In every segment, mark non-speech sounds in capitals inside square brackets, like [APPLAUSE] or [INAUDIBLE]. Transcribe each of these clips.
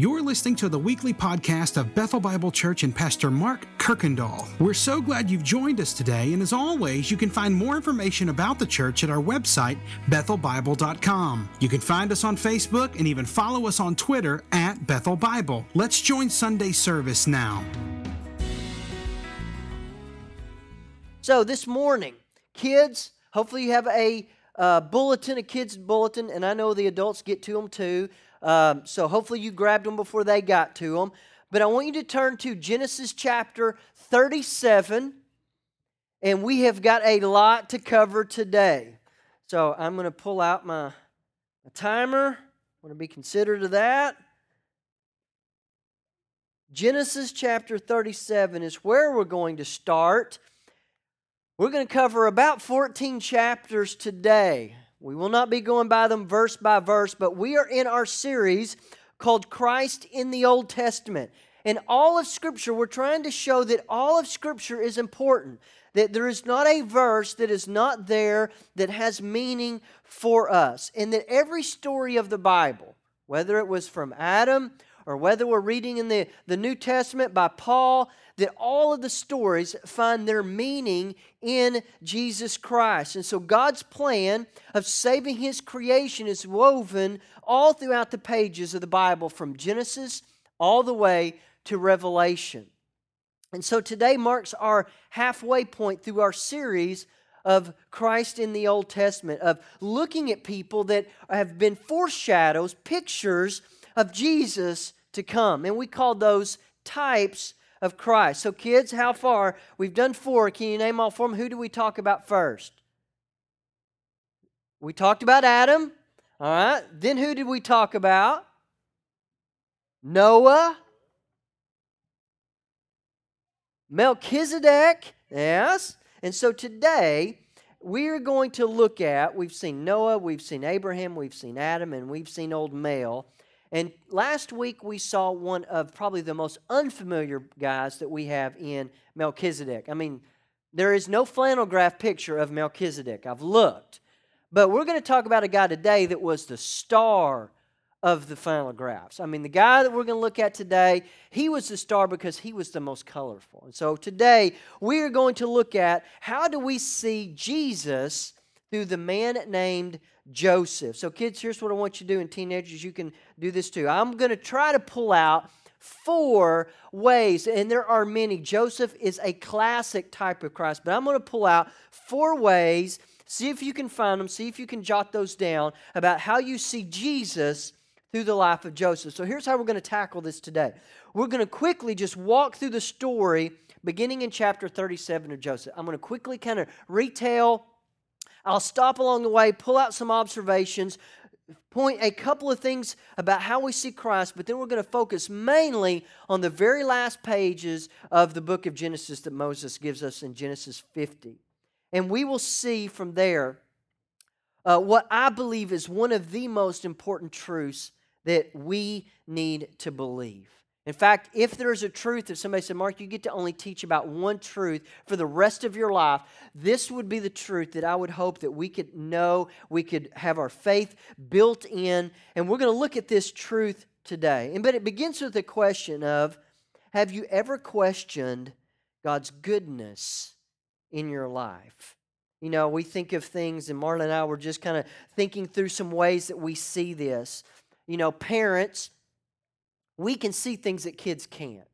You're listening to the weekly podcast of Bethel Bible Church and Pastor Mark Kirkendall. We're so glad you've joined us today, and as always, you can find more information about the church at our website, bethelbible.com. You can find us on Facebook and even follow us on Twitter at Bethel Bible. Let's join Sunday service now. So, this morning, kids, hopefully you have a uh, bulletin, a kids' bulletin, and I know the adults get to them too. Um, so hopefully you grabbed them before they got to them. But I want you to turn to Genesis chapter 37, and we have got a lot to cover today. So I'm going to pull out my, my timer. I want to be considerate of that. Genesis chapter 37 is where we're going to start. We're going to cover about 14 chapters today. We will not be going by them verse by verse, but we are in our series called Christ in the Old Testament. In all of Scripture, we're trying to show that all of Scripture is important, that there is not a verse that is not there that has meaning for us, and that every story of the Bible, whether it was from Adam or whether we're reading in the, the New Testament by Paul, that all of the stories find their meaning in Jesus Christ. And so God's plan of saving His creation is woven all throughout the pages of the Bible from Genesis all the way to Revelation. And so today marks our halfway point through our series of Christ in the Old Testament, of looking at people that have been foreshadows, pictures of Jesus to come. And we call those types of Christ. So, kids, how far? We've done four. Can you name all four of them? Who do we talk about first? We talked about Adam. All right. Then who did we talk about? Noah. Melchizedek. Yes. And so today, we're going to look at, we've seen Noah, we've seen Abraham, we've seen Adam, and we've seen old Mel. And last week we saw one of probably the most unfamiliar guys that we have in Melchizedek. I mean, there is no flannel graph picture of Melchizedek. I've looked. But we're going to talk about a guy today that was the star of the flannel graphs. I mean, the guy that we're going to look at today, he was the star because he was the most colorful. And so today we are going to look at how do we see Jesus through the man named Joseph. So, kids, here's what I want you to do, and teenagers, you can do this too. I'm going to try to pull out four ways, and there are many. Joseph is a classic type of Christ, but I'm going to pull out four ways. See if you can find them, see if you can jot those down about how you see Jesus through the life of Joseph. So, here's how we're going to tackle this today. We're going to quickly just walk through the story beginning in chapter 37 of Joseph. I'm going to quickly kind of retell I'll stop along the way, pull out some observations, point a couple of things about how we see Christ, but then we're going to focus mainly on the very last pages of the book of Genesis that Moses gives us in Genesis 50. And we will see from there uh, what I believe is one of the most important truths that we need to believe. In fact, if there's a truth, if somebody said, Mark, you get to only teach about one truth for the rest of your life, this would be the truth that I would hope that we could know, we could have our faith built in. And we're going to look at this truth today. And but it begins with the question of have you ever questioned God's goodness in your life? You know, we think of things, and Marla and I were just kind of thinking through some ways that we see this. You know, parents we can see things that kids can't.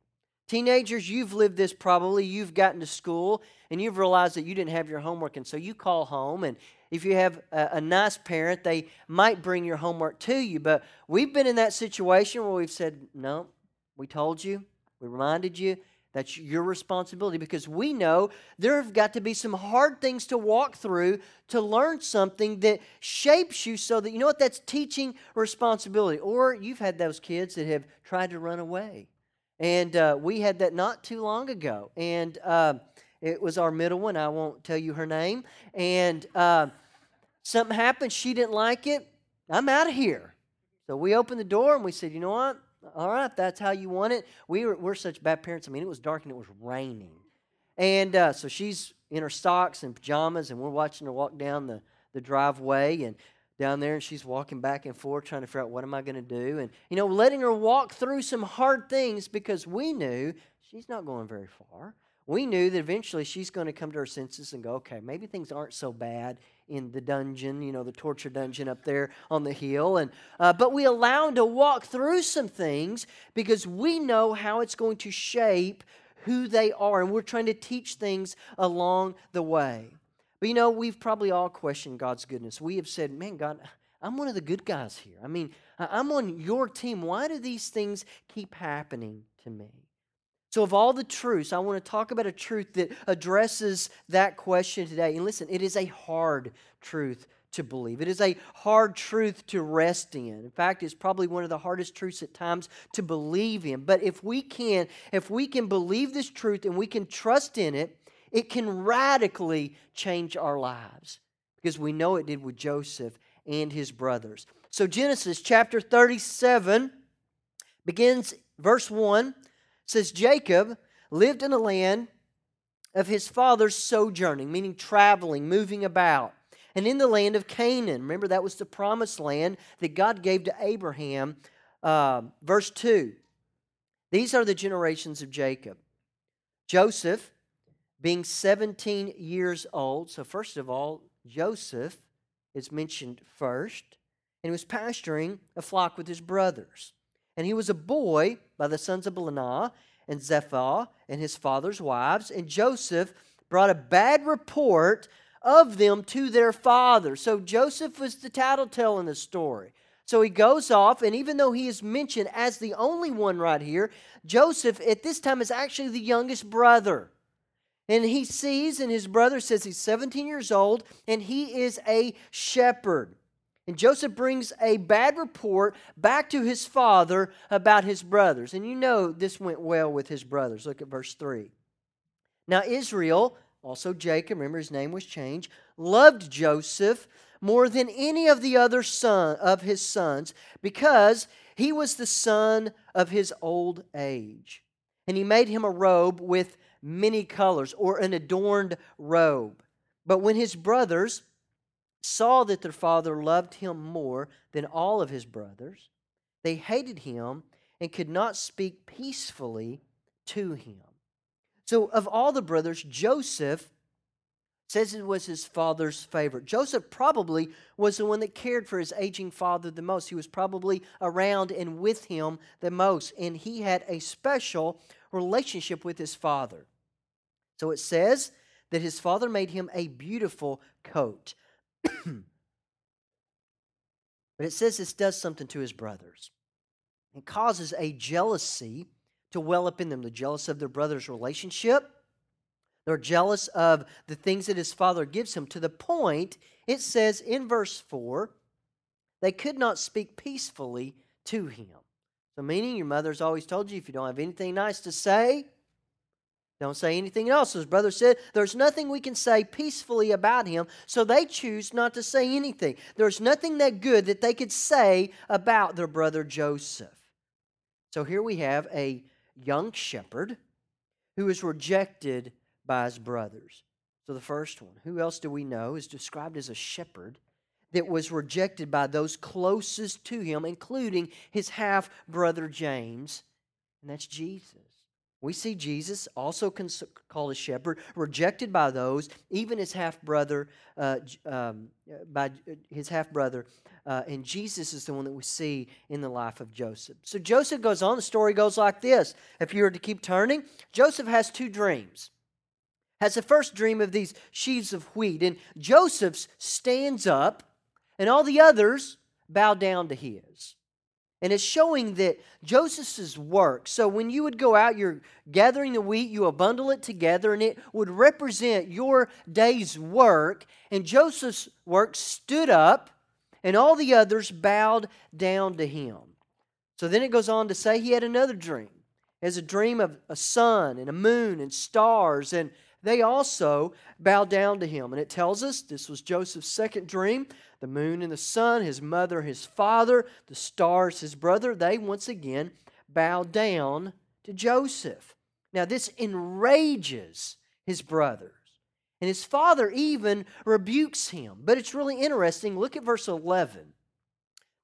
Teenagers, you've lived this probably. You've gotten to school and you've realized that you didn't have your homework. And so you call home. And if you have a, a, nice parent, they might bring your homework to you. But we've been in that situation where we've said, no, we told you, we reminded you, that's your responsibility because we know there have got to be some hard things to walk through to learn something that shapes you so that you know what that's teaching responsibility. Or you've had those kids that have tried to run away. And uh, we had that not too long ago. And uh, it was our middle one. I won't tell you her name. And uh, something happened. She didn't like it. I'm out of here. So we opened the door and we said, you know what? All right, that's how you want it. We were, we're such bad parents. I mean, it was dark and it was raining. And uh, so she's in her socks and pajamas, and we're watching her walk down the, the driveway. And down there and she's walking back and forth trying to figure out what am I going to do. And, you know, letting her walk through some hard things because we knew she's not going very far. We knew that eventually she's going to come to her senses and go, okay, maybe things aren't so bad in the dungeon, you know, the torture dungeon up there on the hill. And uh, but we allow them to walk through some things because we know how it's going to shape who they are, and we're trying to teach things along the way. But you know, we've probably all questioned God's goodness. We have said, man, God, I'm one of the good guys here. I mean, I'm on your team. Why do these things keep happening to me? So, of all the truths, I want to talk about a truth that addresses that question today. And listen, it is a hard truth to believe. It is a hard truth to rest in. In fact, it's probably one of the hardest truths at times to believe in. But if we can, if we can believe this truth and we can trust in it, it can radically change our lives because we know it did with Joseph and his brothers. So Genesis chapter 37 begins verse 1 says Jacob lived in a land of his father's sojourning, meaning traveling, moving about, and in the land of Canaan. Remember, that was the promised land that God gave to Abraham. Uh, verse 2 These are the generations of Jacob. Joseph, being 17 years old, so first of all, Joseph is mentioned first, and he was pasturing a flock with his brothers. And he was a boy by the sons of Bilhah and Zilpah and his father's wives. And Joseph brought a bad report of them to their father. So Joseph was the tattletale in the story. So he goes off, and even though he is mentioned as the only one right here, Joseph at this time is actually the youngest brother. And he sees, and his brother says he's 17 years old, and he is a shepherd. And Joseph brings a bad report back to his father about his brothers. And you know this went well with his brothers. Look at verse 3. Now, Israel, also Jacob, remember his name was changed, loved Joseph more than any of the other son of his sons because he was the son of his old age. And he made him a robe with many colors or an adorned robe. But when his brothers saw that their father loved him more than all of his brothers, they hated him and could not speak peacefully to him. So, of all the brothers, Joseph says it was his father's favorite. Joseph probably was the one that cared for his aging father the most. He was probably around and with him the most, and he had a special relationship with his father. So it says that his father made him a beautiful coat. But it says this does something to his brothers. It causes a jealousy to well up in them. They're jealous of their brother's relationship. They're jealous of the things that his father gives him to the point, it says in verse 4, they could not speak peacefully to him. So, meaning your mother's always told you if you don't have anything nice to say, don't say anything else. His brother said, There's nothing we can say peacefully about him, so they choose not to say anything. There's nothing that good that they could say about their brother Joseph. So here we have a young shepherd who is rejected by his brothers. So the first one, who else do we know, is described as a shepherd that was rejected by those closest to him, including his half brother James, and that's Jesus. We see Jesus, also called a shepherd, rejected by those, even his half brother, uh, um, by his half brother, uh, and Jesus is the one that we see in the life of Joseph. So Joseph goes on. The story goes like this. If you were to keep turning, Joseph has two dreams. Has the first dream of these sheaves of wheat, and Joseph's stands up, and all the others bow down to his. And it's showing that Joseph's work. So when you would go out, you're gathering the wheat, you bundle it together, and it would represent your day's work. And Joseph's work stood up, and all the others bowed down to him. So then it goes on to say he had another dream. as a dream of a sun and a moon and stars, and they also bowed down to him. And it tells us this was Joseph's second dream the moon and the sun, his mother, his father, the stars, his brother, they once again bow down to Joseph. Now, this enrages his brothers. And his father even rebukes him. But it's really interesting. Look at verse 11.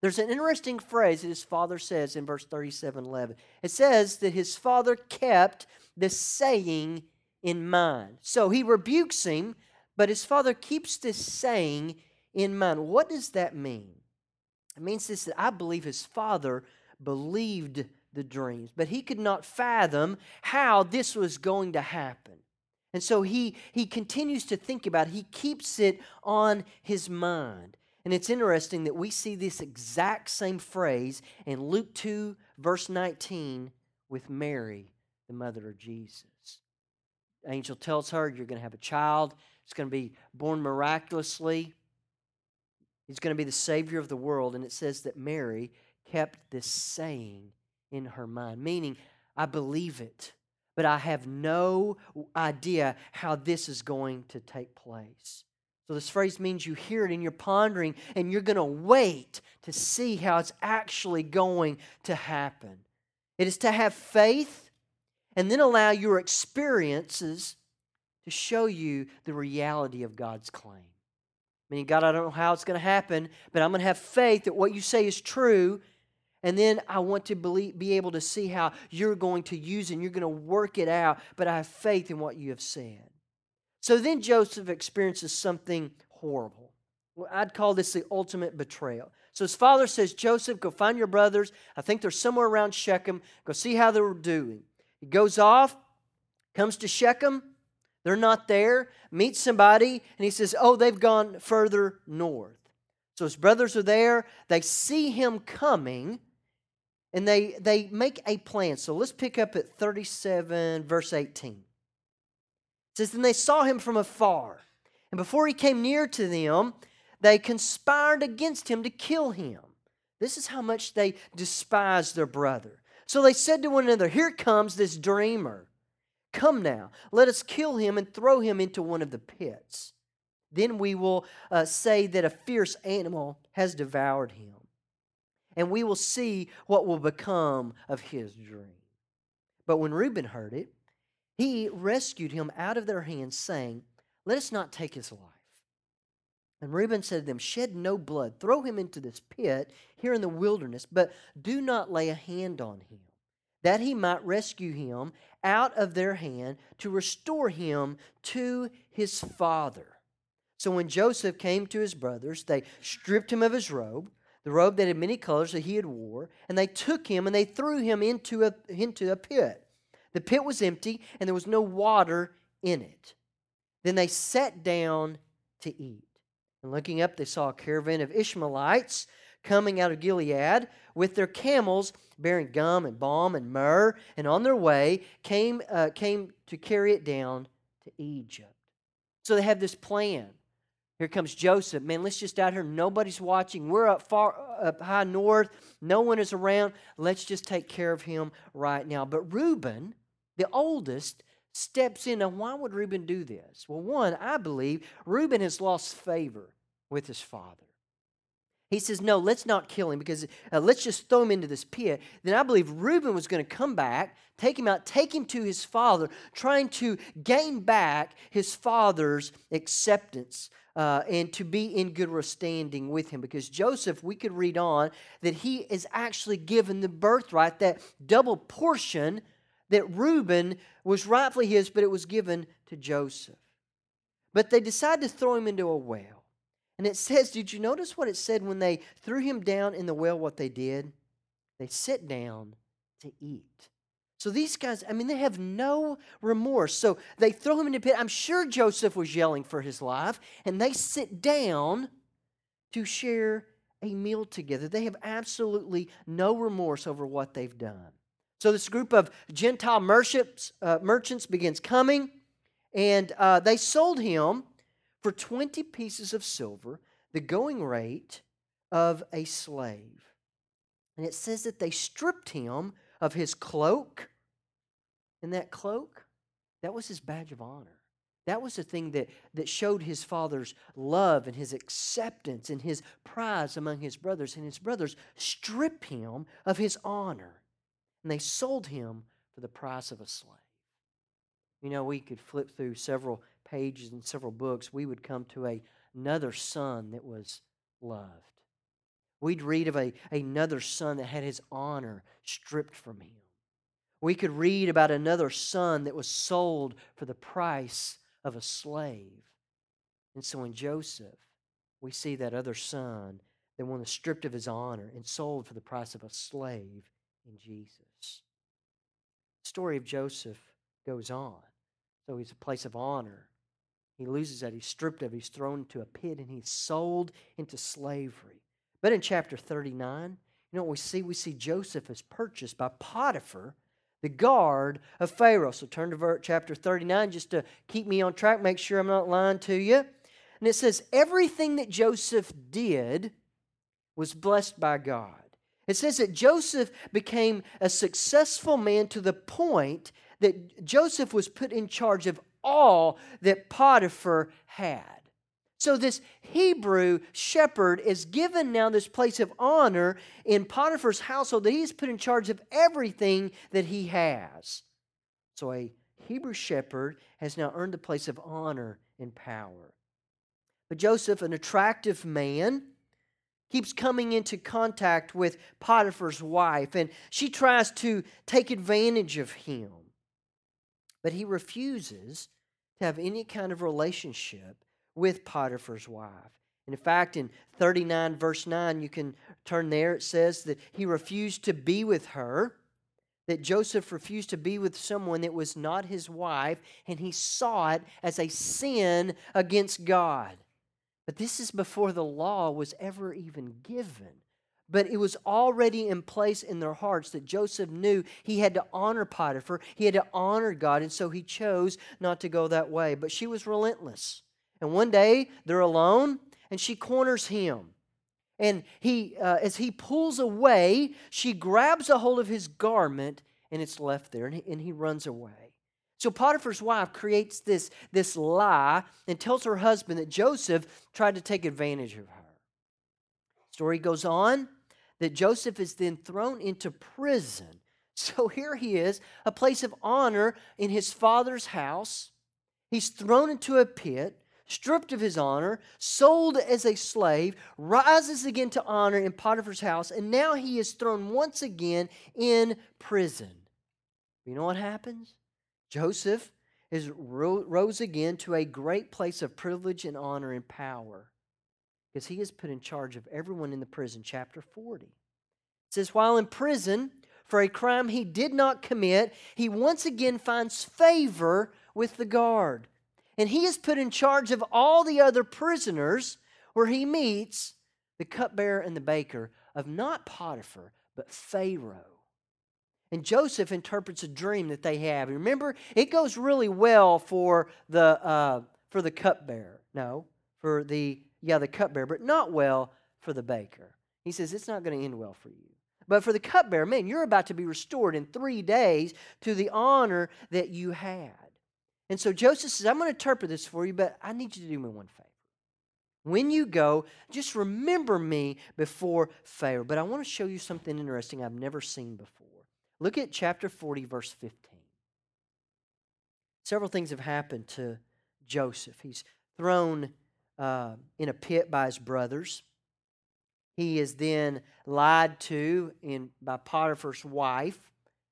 There's an interesting phrase that his father says in verse 37 11. It says that his father kept the saying in mind. So he rebukes him, but his father keeps this saying in mind. What does that mean? It means this that I believe his father believed the dreams, but he could not fathom how this was going to happen. And so he, he continues to think about it. He keeps it on his mind. And it's interesting that we see this exact same phrase in Luke 2, verse 19, with Mary, the mother of Jesus. The angel tells her, You're going to have a child. It's going to be born miraculously. He's going to be the Savior of the world. And it says that Mary kept this saying in her mind, meaning, I believe it, but I have no idea how this is going to take place. So, this phrase means you hear it and you're pondering and you're going to wait to see how it's actually going to happen. It is to have faith and then allow your experiences to show you the reality of God's claim. Meaning, God, I don't know how it's going to happen, but I'm going to have faith that what you say is true. And then I want to believe, be able to see how you're going to use it and you're going to work it out, but I have faith in what you have said. So then Joseph experiences something horrible. I'd call this the ultimate betrayal. So his father says, Joseph, go find your brothers. I think they're somewhere around Shechem. Go see how they're doing. He goes off, comes to Shechem. They're not there. Meets somebody, and he says, Oh, they've gone further north. So his brothers are there. They see him coming, and they, they make a plan. So let's pick up at 37, verse 18. It says, Then they saw him from afar. And before he came near to them, they conspired against him to kill him. This is how much they despised their brother. So they said to one another, Here comes this dreamer. Come now, let us kill him and throw him into one of the pits. Then we will uh, say that a fierce animal has devoured him, and we will see what will become of his dream. But when Reuben heard it, he rescued him out of their hands, saying, Let us not take his life. And Reuben said to them, Shed no blood, throw him into this pit here in the wilderness, but do not lay a hand on him, that he might rescue him out of their hand to restore him to his father. So when Joseph came to his brothers, they stripped him of his robe, the robe that had many colors that he had wore, and they took him and they threw him into a, into a pit. The pit was empty, and there was no water in it. Then they sat down to eat. And looking up, they saw a caravan of Ishmaelites coming out of Gilead with their camels bearing gum and balm and myrrh, and on their way came, uh, came to carry it down to Egypt. So they have this plan. Here comes Joseph. Man, let's just out here. Nobody's watching. We're up far up high north. No one is around. Let's just take care of him right now. But Reuben, the oldest, steps in. Now, why would Reuben do this? Well, one, I believe Reuben has lost favor with his father. He says, No, let's not kill him because uh, let's just throw him into this pit. Then I believe Reuben was going to come back, take him out, take him to his father, trying to gain back his father's acceptance. Uh, and to be in good standing with him. Because Joseph, we could read on that he is actually given the birthright, that double portion that Reuben was rightfully his, but it was given to Joseph. But they decide to throw him into a well. And it says, did you notice what it said when they threw him down in the well? What they did? They sit down to eat. So these guys, I mean, they have no remorse. So they throw him in the pit. I'm sure Joseph was yelling for his life, and they sit down to share a meal together. They have absolutely no remorse over what they've done. So this group of Gentile merchants, uh, merchants begins coming, and uh, they sold him for 20 pieces of silver, the going rate of a slave. And it says that they stripped him of his cloak. And that cloak, that was his badge of honor. That was the thing that, that showed his father's love and his acceptance and his prize among his brothers. And his brothers strip him of his honor. And they sold him for the price of a slave. You know, we could flip through several pages in several books, we would come to a, another son that was loved. We'd read of a, another son that had his honor stripped from him. We could read about another son that was sold for the price of a slave. And so in Joseph, we see that other son that one was stripped of his honor and sold for the price of a slave in Jesus. The story of Joseph goes on. So he's a place of honor. He loses that. He's stripped of. He's thrown into a pit and he's sold into slavery. But in chapter 39, you know what we see? We see Joseph is purchased by Potiphar, the guard of Pharaoh. So turn to chapter 39 just to keep me on track, make sure I'm not lying to you. And it says, Everything that Joseph did was blessed by God. It says that Joseph became a successful man to the point that Joseph was put in charge of all that Potiphar had. So, this Hebrew shepherd is given now this place of honor in Potiphar's household that he's put in charge of everything that he has. So, a Hebrew shepherd has now earned the place of honor and power. But Joseph, an attractive man, keeps coming into contact with Potiphar's wife, and she tries to take advantage of him. But he refuses to have any kind of relationship with Potiphar's wife. And in fact, in 39, verse 9, you can turn there, it says that he refused to be with her, that Joseph refused to be with someone that was not his wife, and he saw it as a sin against God. But this is before the law was ever even given. But it was already in place in their hearts that Joseph knew he had to honor Potiphar, he had to honor God, and so he chose not to go that way. But she was relentless. And one day they're alone, and she corners him. And he, uh, as he pulls away, she grabs a hold of his garment, and it's left there, and he, and he runs away. So Potiphar's wife creates this, this lie and tells her husband that Joseph tried to take advantage of her. Story goes on that Joseph is then thrown into prison. [LAUGHS] So here he is, a place of honor in his father's house. He's thrown into a pit, stripped of his honor, sold as a slave, rises again to honor in Potiphar's house, and now he is thrown once again in prison. You know what happens? Joseph is rose again to a great place of privilege and honor and power because he is put in charge of everyone in the prison. Chapter 40. It says, While in prison for a crime he did not commit, he once again finds favor with the guard. And he is put in charge of all the other prisoners where he meets the cupbearer and the baker of not Potiphar, but Pharaoh. And Joseph interprets a dream that they have. Remember, it goes really well for the uh, for the cupbearer. No, for the yeah, the cupbearer, but not well for the baker. He says, It's not going to end well for you. But for the cupbearer, man, you're about to be restored in three days to the honor that you had. And so Joseph says, I'm going to interpret this for you, but I need you to do me one favor. When you go, just remember me before Pharaoh. But I want to show you something interesting I've never seen before. Look at chapter 40, verse 15. Several things have happened to Joseph. He's thrown uh, in a pit by his brothers. He is then lied to in, by Potiphar's wife,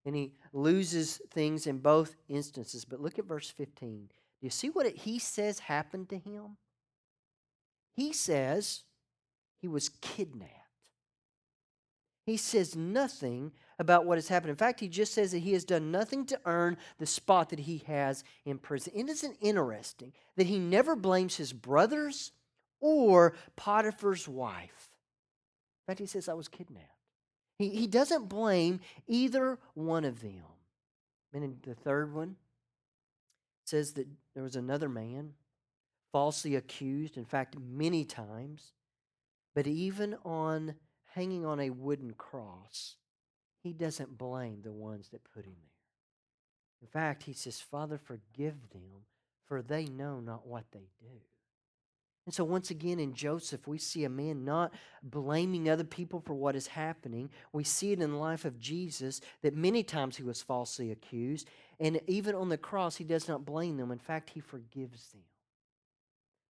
and he loses things in both instances. But look at verse 15. Do you see what it, he says happened to him? He says he was kidnapped. He says nothing about what has happened. In fact, he just says that he has done nothing to earn the spot that he has in prison. Isn't it interesting that he never blames his brothers or Potiphar's wife? In fact, he says, I was kidnapped. He, he doesn't blame either one of them. And the third one says that there was another man falsely accused, in fact, many times. But even on hanging on a wooden cross, he doesn't blame the ones that put him there. In fact, he says, Father, forgive them, for they know not what they do. And so, once again, in Joseph, we see a man not blaming other people for what is happening. We see it in the life of Jesus that many times he was falsely accused. And even on the cross, he does not blame them. In fact, he forgives them.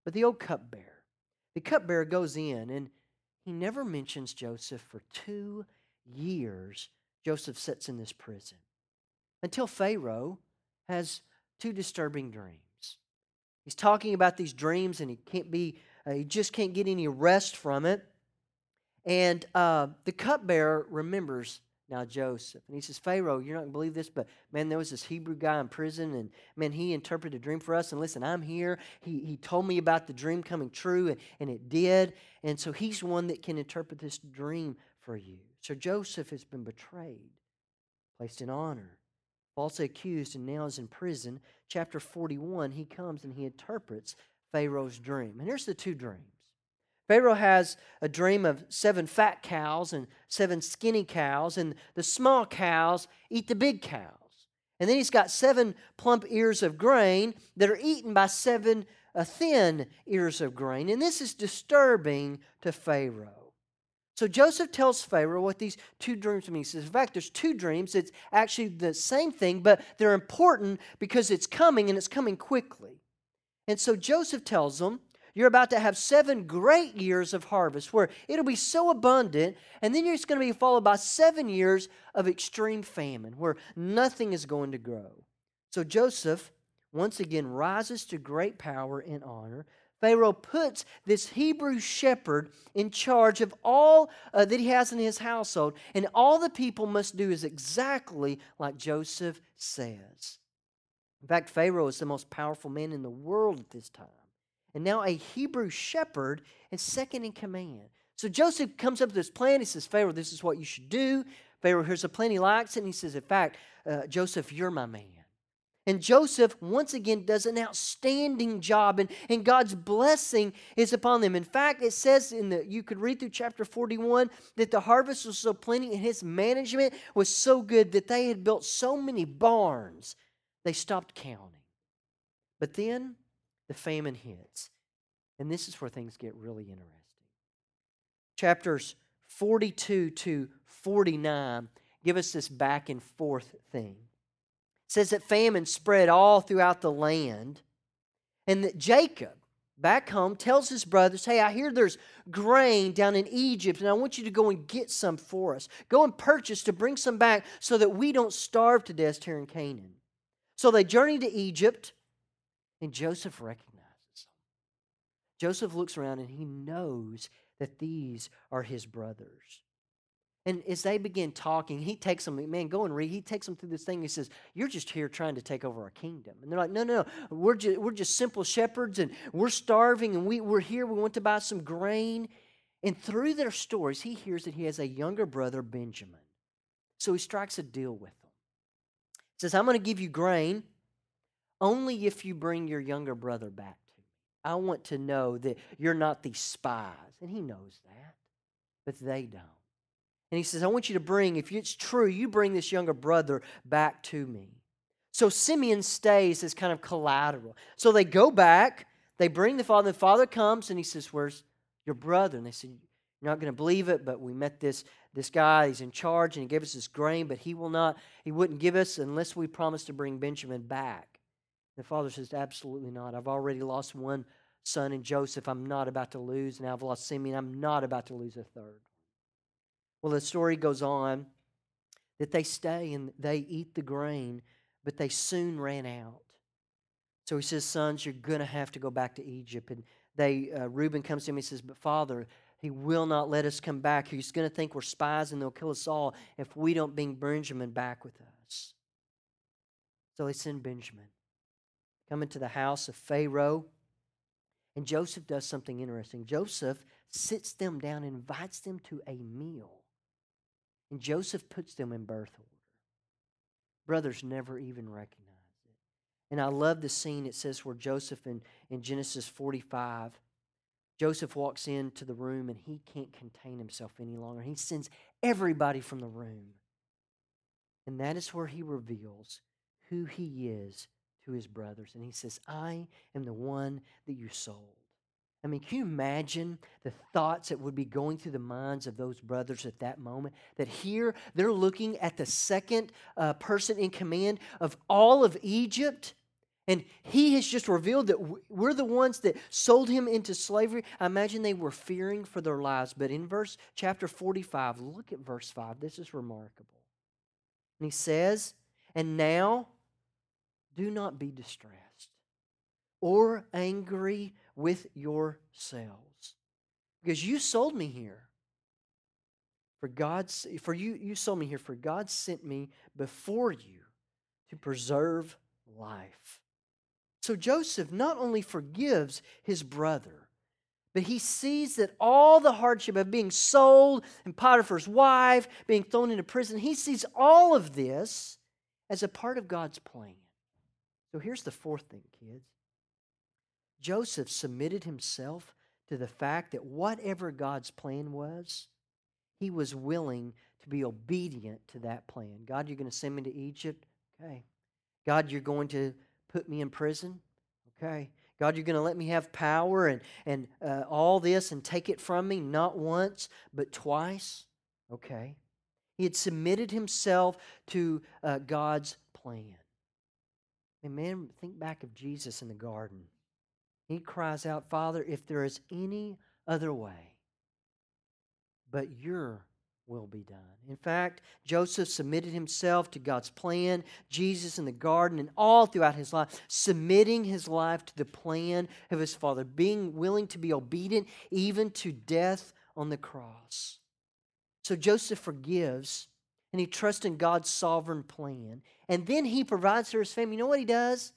But the old cupbearer, the cupbearer goes in and he never mentions Joseph for two years. Joseph sits in this prison until Pharaoh has two disturbing dreams. He's talking about these dreams and he can't be, uh, he just can't get any rest from it. And uh, the cupbearer remembers now Joseph. And he says, Pharaoh, you're not going to believe this, but man, there was this Hebrew guy in prison, and man, he interpreted a dream for us. And listen, I'm here. He, he told me about the dream coming true, and, and it did. And so he's one that can interpret this dream for you. So Joseph has been betrayed, placed in honor, falsely accused, and now is in prison. Chapter 41, he comes and he interprets Pharaoh's dream. And here's the two dreams. Pharaoh has a dream of seven fat cows and seven skinny cows, and the small cows eat the big cows. And then he's got seven plump ears of grain that are eaten by seven uh, thin ears of grain. And this is disturbing to Pharaoh. So Joseph tells Pharaoh what these two dreams mean. He says, in fact, there's two dreams. It's actually the same thing, but they're important because it's coming and it's coming quickly. And so Joseph tells them you're about to have seven great years of harvest where it'll be so abundant, and then it's going to be followed by seven years of extreme famine where nothing is going to grow. So Joseph once again rises to great power and honor. Pharaoh puts this Hebrew shepherd in charge of all uh, that he has in his household, and all the people must do is exactly like Joseph says. In fact, Pharaoh is the most powerful man in the world at this time. And now a Hebrew shepherd is second in command. So Joseph comes up with this plan. He says, Pharaoh, this is what you should do. Pharaoh hears a plan. He likes it. And he says, In fact, uh, Joseph, you're my man. And Joseph, once again, does an outstanding job, and, and God's blessing is upon them. In fact, it says in the, you could read through chapter 41 that the harvest was so plenty and his management was so good that they had built so many barns, they stopped counting. But then the famine hits. And this is where things get really interesting. Chapters 42 to 49 give us this back and forth thing. Says that famine spread all throughout the land, and that Jacob, back home, tells his brothers, Hey, I hear there's grain down in Egypt, and I want you to go and get some for us. Go and purchase to bring some back so that we don't starve to death here in Canaan. So they journey to Egypt. And Joseph recognizes them. Joseph looks around and he knows that these are his brothers. And as they begin talking, he takes them, man, go and read. He takes them through this thing. He says, You're just here trying to take over our kingdom. And they're like, No, no, no. We're just, we're just simple shepherds and we're starving and we, we're here. We want to buy some grain. And through their stories, he hears that he has a younger brother, Benjamin. So he strikes a deal with them. He says, I'm going to give you grain only if you bring your younger brother back to me. I want to know that you're not these spies. And he knows that, but they don't. And he says, I want you to bring, if it's true, you bring this younger brother back to me. So Simeon stays as kind of collateral. So they go back, they bring the father, the father comes and he says, Where's your brother? And they said, You're not going to believe it, but we met this, this guy, he's in charge, and he gave us this grain, but he will not, he wouldn't give us unless we promise to bring Benjamin back. The father says, Absolutely not. I've already lost one son in Joseph. I'm not about to lose. Now I've lost Simeon. I'm not about to lose a third. Well, the story goes on that they stay and they eat the grain, but they soon ran out. So he says, Sons, you're going to have to go back to Egypt. And they, uh, Reuben comes to him and says, But Father, he will not let us come back. He's going to think we're spies and they'll kill us all if we don't bring Benjamin back with us. So they send Benjamin come into the house of Pharaoh. And Joseph does something interesting. Joseph sits them down invites them to a meal. And Joseph puts them in birth order. Brothers never even recognize it. And I love the scene it says where Joseph in, in Genesis 45, Joseph walks into the room and he can't contain himself any longer. He sends everybody from the room. And that is where he reveals who he is to his brothers. And he says, I am the one that you sold. I mean, can you imagine the thoughts that would be going through the minds of those brothers at that moment? That here they're looking at the second uh, person in command of all of Egypt, and he has just revealed that we're the ones that sold him into slavery. I imagine they were fearing for their lives. But in verse chapter 45, look at verse 5. This is remarkable. And he says, And now do not be distressed or angry with yourselves. Because you sold me here. For God's for you you sold me here for God sent me before you to preserve life. So Joseph not only forgives his brother, but he sees that all the hardship of being sold and Potiphar's wife, being thrown into prison, he sees all of this as a part of God's plan. So here's the fourth thing, kids. Joseph submitted himself to the fact that whatever God's plan was, he was willing to be obedient to that plan. God, you're going to send me to Egypt? Okay. God, you're going to put me in prison? Okay. God, you're going to let me have power and, and uh, all this and take it from me, not once, but twice? Okay. He had submitted himself to uh, God's plan. And man, think back of Jesus in the garden. He cries out, Father, if there is any other way, but your will be done. In fact, Joseph submitted himself to God's plan, Jesus in the garden, and all throughout his life, submitting his life to the plan of his Father, being willing to be obedient even to death on the cross. So Joseph forgives and he trusts in God's sovereign plan. And then he provides for his family. You know what he does?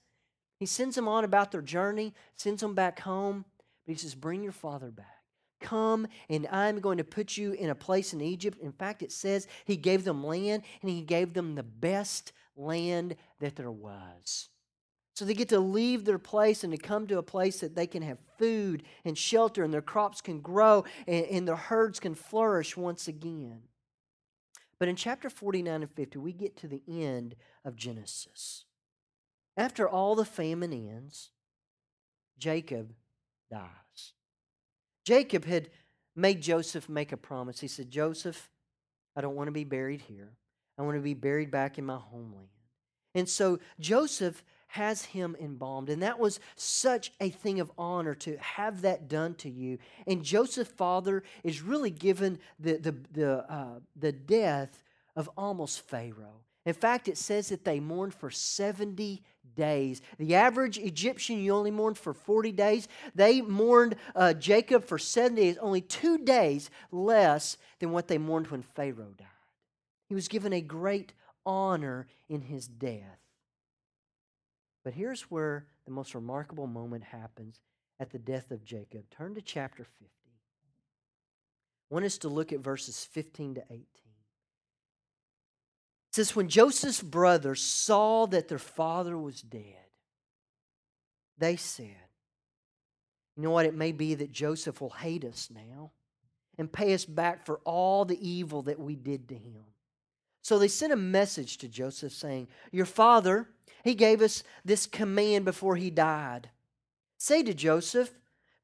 He sends them on about their journey, sends them back home, but he says, Bring your father back. Come, and I'm going to put you in a place in Egypt. In fact, it says he gave them land, and he gave them the best land that there was. So they get to leave their place and to come to a place that they can have food and shelter, and their crops can grow, and, and their herds can flourish once again. But in chapter 49 and 50, we get to the end of Genesis. After all the famine ends, Jacob dies. Jacob had made Joseph make a promise. He said, Joseph, I don't want to be buried here. I want to be buried back in my homeland. And so Joseph has him embalmed. And that was such a thing of honor to have that done to you. And Joseph's father is really given the, the, the, uh, the death of almost Pharaoh. In fact, it says that they mourned for 70 days. The average Egyptian, you only mourned for 40 days. They mourned uh, Jacob for seven days, only two days less than what they mourned when Pharaoh died. He was given a great honor in his death. But here's where the most remarkable moment happens at the death of Jacob. Turn to chapter 50. I want us to look at verses 15 to 18 says, When Joseph's brothers saw that their father was dead, they said, You know what? It may be that Joseph will hate us now and pay us back for all the evil that we did to him. So they sent a message to Joseph saying, Your father, he gave us this command before he died. Say to Joseph,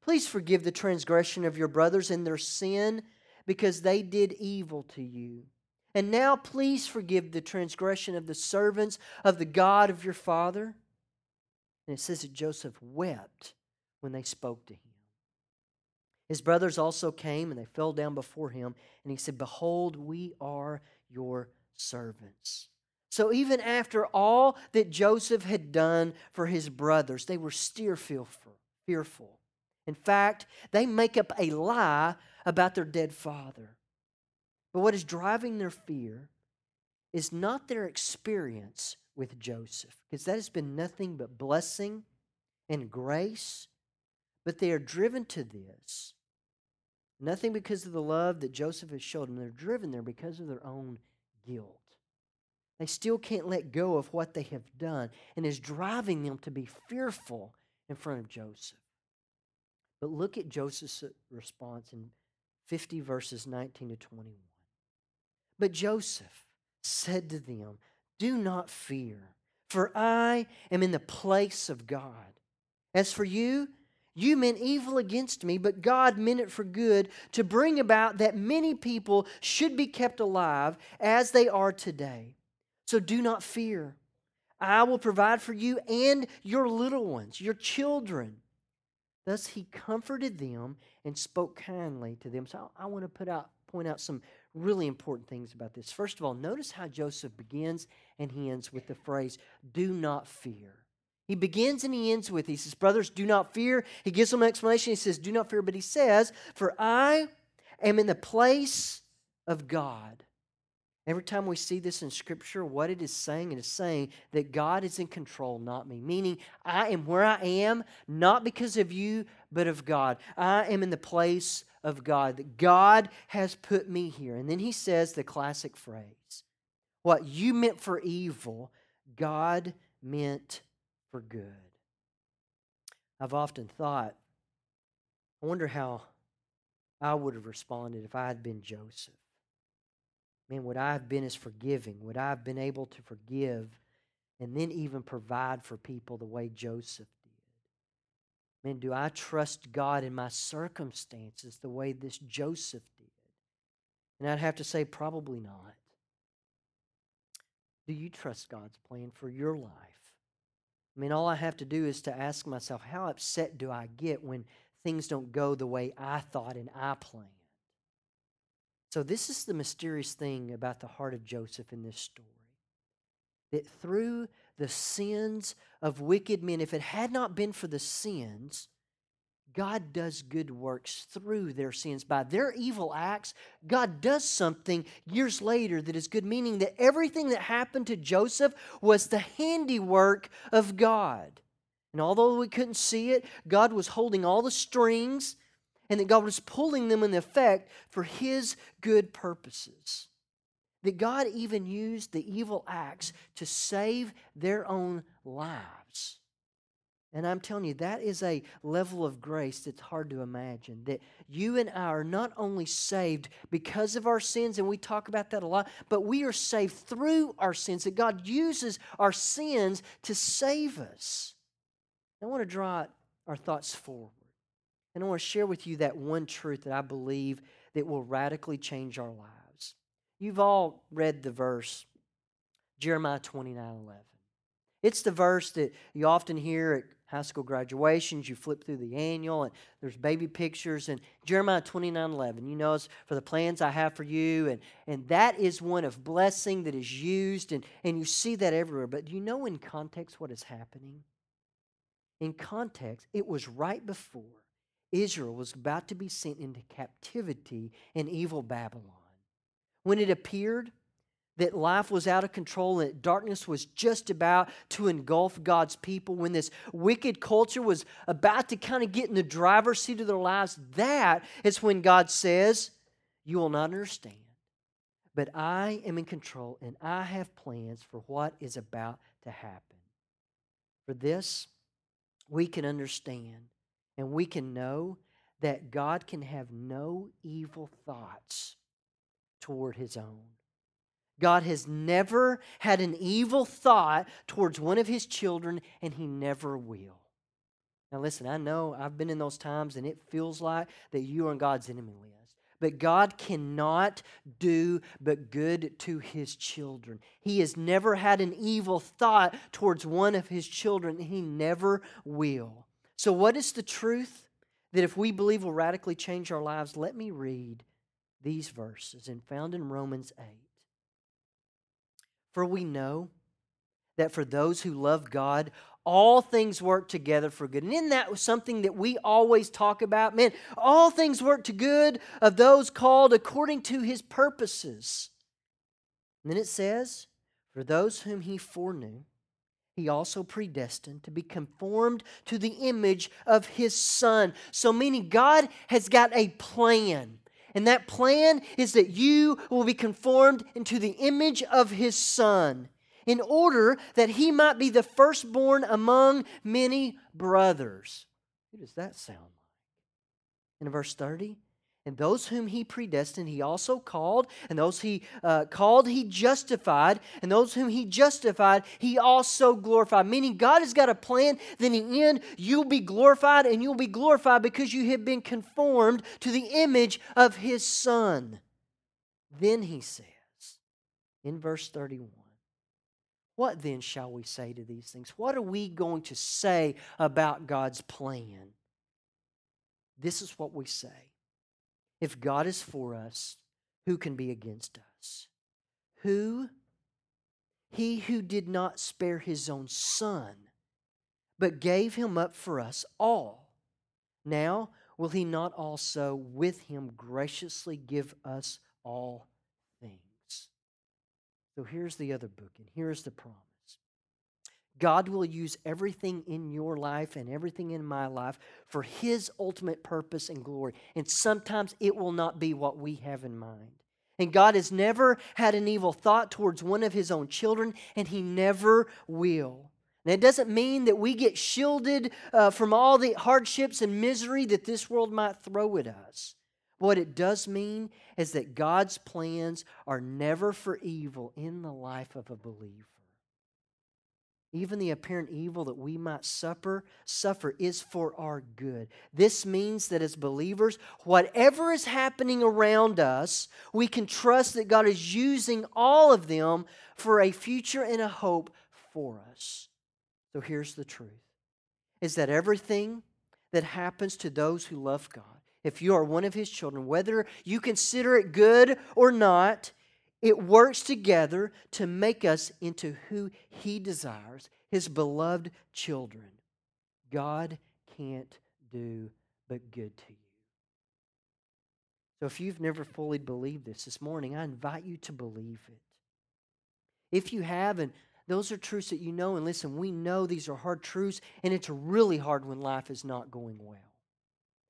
Please forgive the transgression of your brothers and their sin because they did evil to you. And now please forgive the transgression of the servants of the God of your father. And it says that Joseph wept when they spoke to him. His brothers also came and they fell down before him, and he said, Behold, we are your servants. So even after all that Joseph had done for his brothers, they were still fearful. In fact, they make up a lie about their dead father. But what is driving their fear is not their experience with Joseph, because that has been nothing but blessing and grace, but they are driven to this. Nothing because of the love that Joseph has showed them. They're driven there because of their own guilt. They still can't let go of what they have done and is driving them to be fearful in front of Joseph. But look at Joseph's response in 50 verses 19 to 21. But Joseph said to them, Do not fear, for I am in the place of God. As for you, You meant evil against me, but God meant it for good to bring about that many people should be kept alive as they are today. So do not fear. I will provide for you and your little ones, your children. Thus he comforted them and spoke kindly to them. So I, want to put out, point out some really important things about this. First of all, notice how Joseph begins and he ends with the phrase, do not fear. He begins and he ends with, he says, Brothers, do not fear. He gives them an explanation. He says, Do not fear. But he says, For I am in the place of God. Every time we see this in Scripture, what it is saying, it is saying that God is in control, not me. Meaning, I am where I am, not because of you, but of God. I am in the place of God, that God has put me here. And then he says the classic phrase What you meant for evil, God meant for good. I've often thought, I wonder how I would have responded if I had been Joseph. Man, would I have been as forgiving? Would I have been able to forgive and then even provide for people the way Joseph? Man, do I trust God in my circumstances the way this Joseph did? And I'd have to say, probably not. Do you trust God's plan for your life? I mean, all I have to do is to ask myself, how upset do I get when things don't go the way I thought and I planned? So, this is the mysterious thing about the heart of Joseph in this story. That through the sins of wicked men, if it had not been for the sins, God does good works through their sins. By their evil acts, God does something years later that is good, meaning that everything that happened to Joseph was the handiwork of God. And although we couldn't see it, God was holding all the strings and that God was pulling them in effect for His good purposes. That God even used the evil acts to save their own lives. And I'm telling you, that is a level of grace that's hard to imagine. That you and I are not only saved because of our sins, and we talk about that a lot, but we are saved through our sins. That God uses our sins to save us. I want to draw our thoughts forward. And I want to share with you that one truth that I believe that will radically change our lives. You've all read the verse, Jeremiah 29 11. It's the verse that you often hear at high school graduations. You flip through the annual, and there's baby pictures. And Jeremiah 29 11, you know, it's for the plans I have for you. And, and that is one of blessing that is used, and, and you see that everywhere. But do you know in context what is happening? In context, it was right before Israel was about to be sent into captivity in evil Babylon. When it appeared that life was out of control and that darkness was just about to engulf God's people, when this wicked culture was about to kind of get in the driver's seat of their lives, that is when God says, You will not understand, but I am in control and I have plans for what is about to happen. For this, we can understand and we can know that God can have no evil thoughts toward his own. God has never had an evil thought towards one of his children, and he never will. Now, listen, I know I've been in those times, and it feels like that you are on God's enemy list. But God cannot do but good to his children. He has never had an evil thought towards one of his children, and he never will. So, what is the truth that if we believe will radically change our lives? Let me read these verses and found in Romans 8. For we know that for those who love God, all things work together for good. And isn't that something that we always talk about? Man, all things work to good of those called according to his purposes. And then it says, For those whom he foreknew, he also predestined to be conformed to the image of his son. So, meaning God has got a plan. And that plan is that you will be conformed into the image of his son in order that he might be the firstborn among many brothers. Who does that sound like? In verse 30, And those whom he predestined, he also called. And those he uh, called, he justified. And those whom he justified, he also glorified. Meaning, God has got a plan. Then, in the end, you'll be glorified, and you'll be glorified because you have been conformed to the image of his Son. Then he says in verse 31 What then shall we say to these things? What are we going to say about God's plan? This is what we say if God is for us, who can be against us? Who? He who did not spare his own son, but gave him up for us all. Now, will he not also with him graciously give us all things? So here's the other book, and here's the promise. God will use everything in your life and everything in my life for His ultimate purpose and glory. And sometimes it will not be what we have in mind. And God has never had an evil thought towards one of His own children, and He never will. It doesn't mean that we get shielded uh, from all the hardships and misery that this world might throw at us. What it does mean is that God's plans are never for evil in the life of a believer. Even the apparent evil that we might suffer, suffer is for our good. This means that as believers, whatever is happening around us, we can trust that God is using all of them for a future and a hope for us. So here's the truth is that everything that happens to those who love God, if you are one of his children, whether you consider it good or not, it works together to make us into who He desires, His beloved children. God can't do but good to you. So if you've never fully believed this this morning, I invite you to believe it. If you haven't, those are truths that you know. And listen, we know these are hard truths, and it's really hard when life is not going well.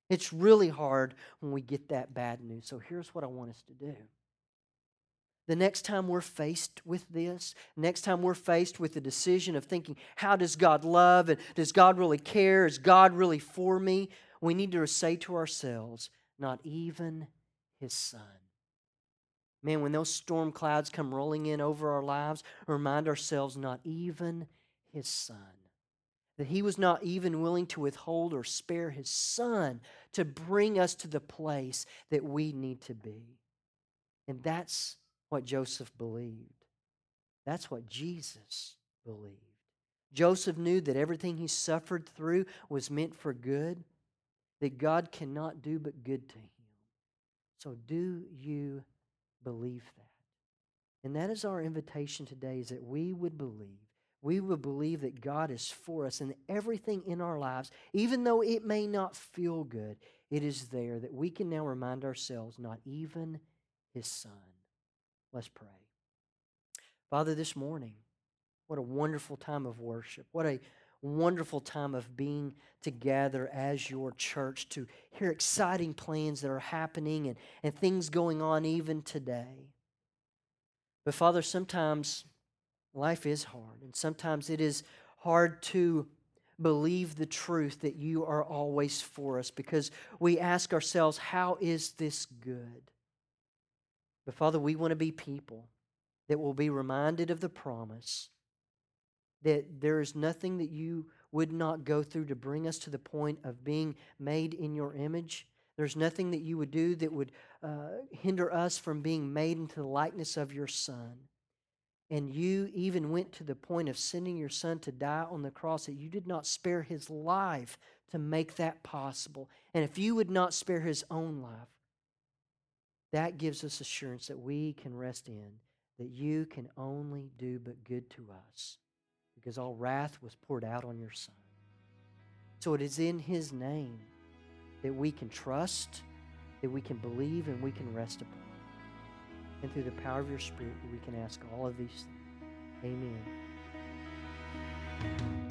It's really hard when we get that bad news. So here's what I want us to do. The next time we're faced with this, next time we're faced with the decision of thinking, how does God love and does God really care? Is God really for me? We need to say to ourselves, not even his son. Man, when those storm clouds come rolling in over our lives, remind ourselves, not even his son. That he was not even willing to withhold or spare his son to bring us to the place that we need to be. And that's what Joseph believed. That's what Jesus believed. Joseph knew that everything he suffered through was meant for good, that God cannot do but good to him. So, do you believe that? And that is our invitation today is that we would believe. We would believe that God is for us and everything in our lives, even though it may not feel good, it is there that we can now remind ourselves not even his son. Let's pray. Father, this morning, what a wonderful time of worship. What a wonderful time of being together as your church to hear exciting plans that are happening and, and things going on even today. But Father, sometimes life is hard, and sometimes it is hard to believe the truth that you are always for us because we ask ourselves, how is this good? But Father, we want to be people that will be reminded of the promise that there is nothing that you would not go through to bring us to the point of being made in your image. There's nothing that you would do that would uh, hinder us from being made into the likeness of your Son. And you even went to the point of sending your Son to die on the cross, that you did not spare his life to make that possible. And if you would not spare his own life, that gives us assurance that we can rest in that you can only do but good to us because all wrath was poured out on your Son. So it is in His name that we can trust, that we can believe, and we can rest upon. And through the power of your Spirit, we can ask all of these things. Amen.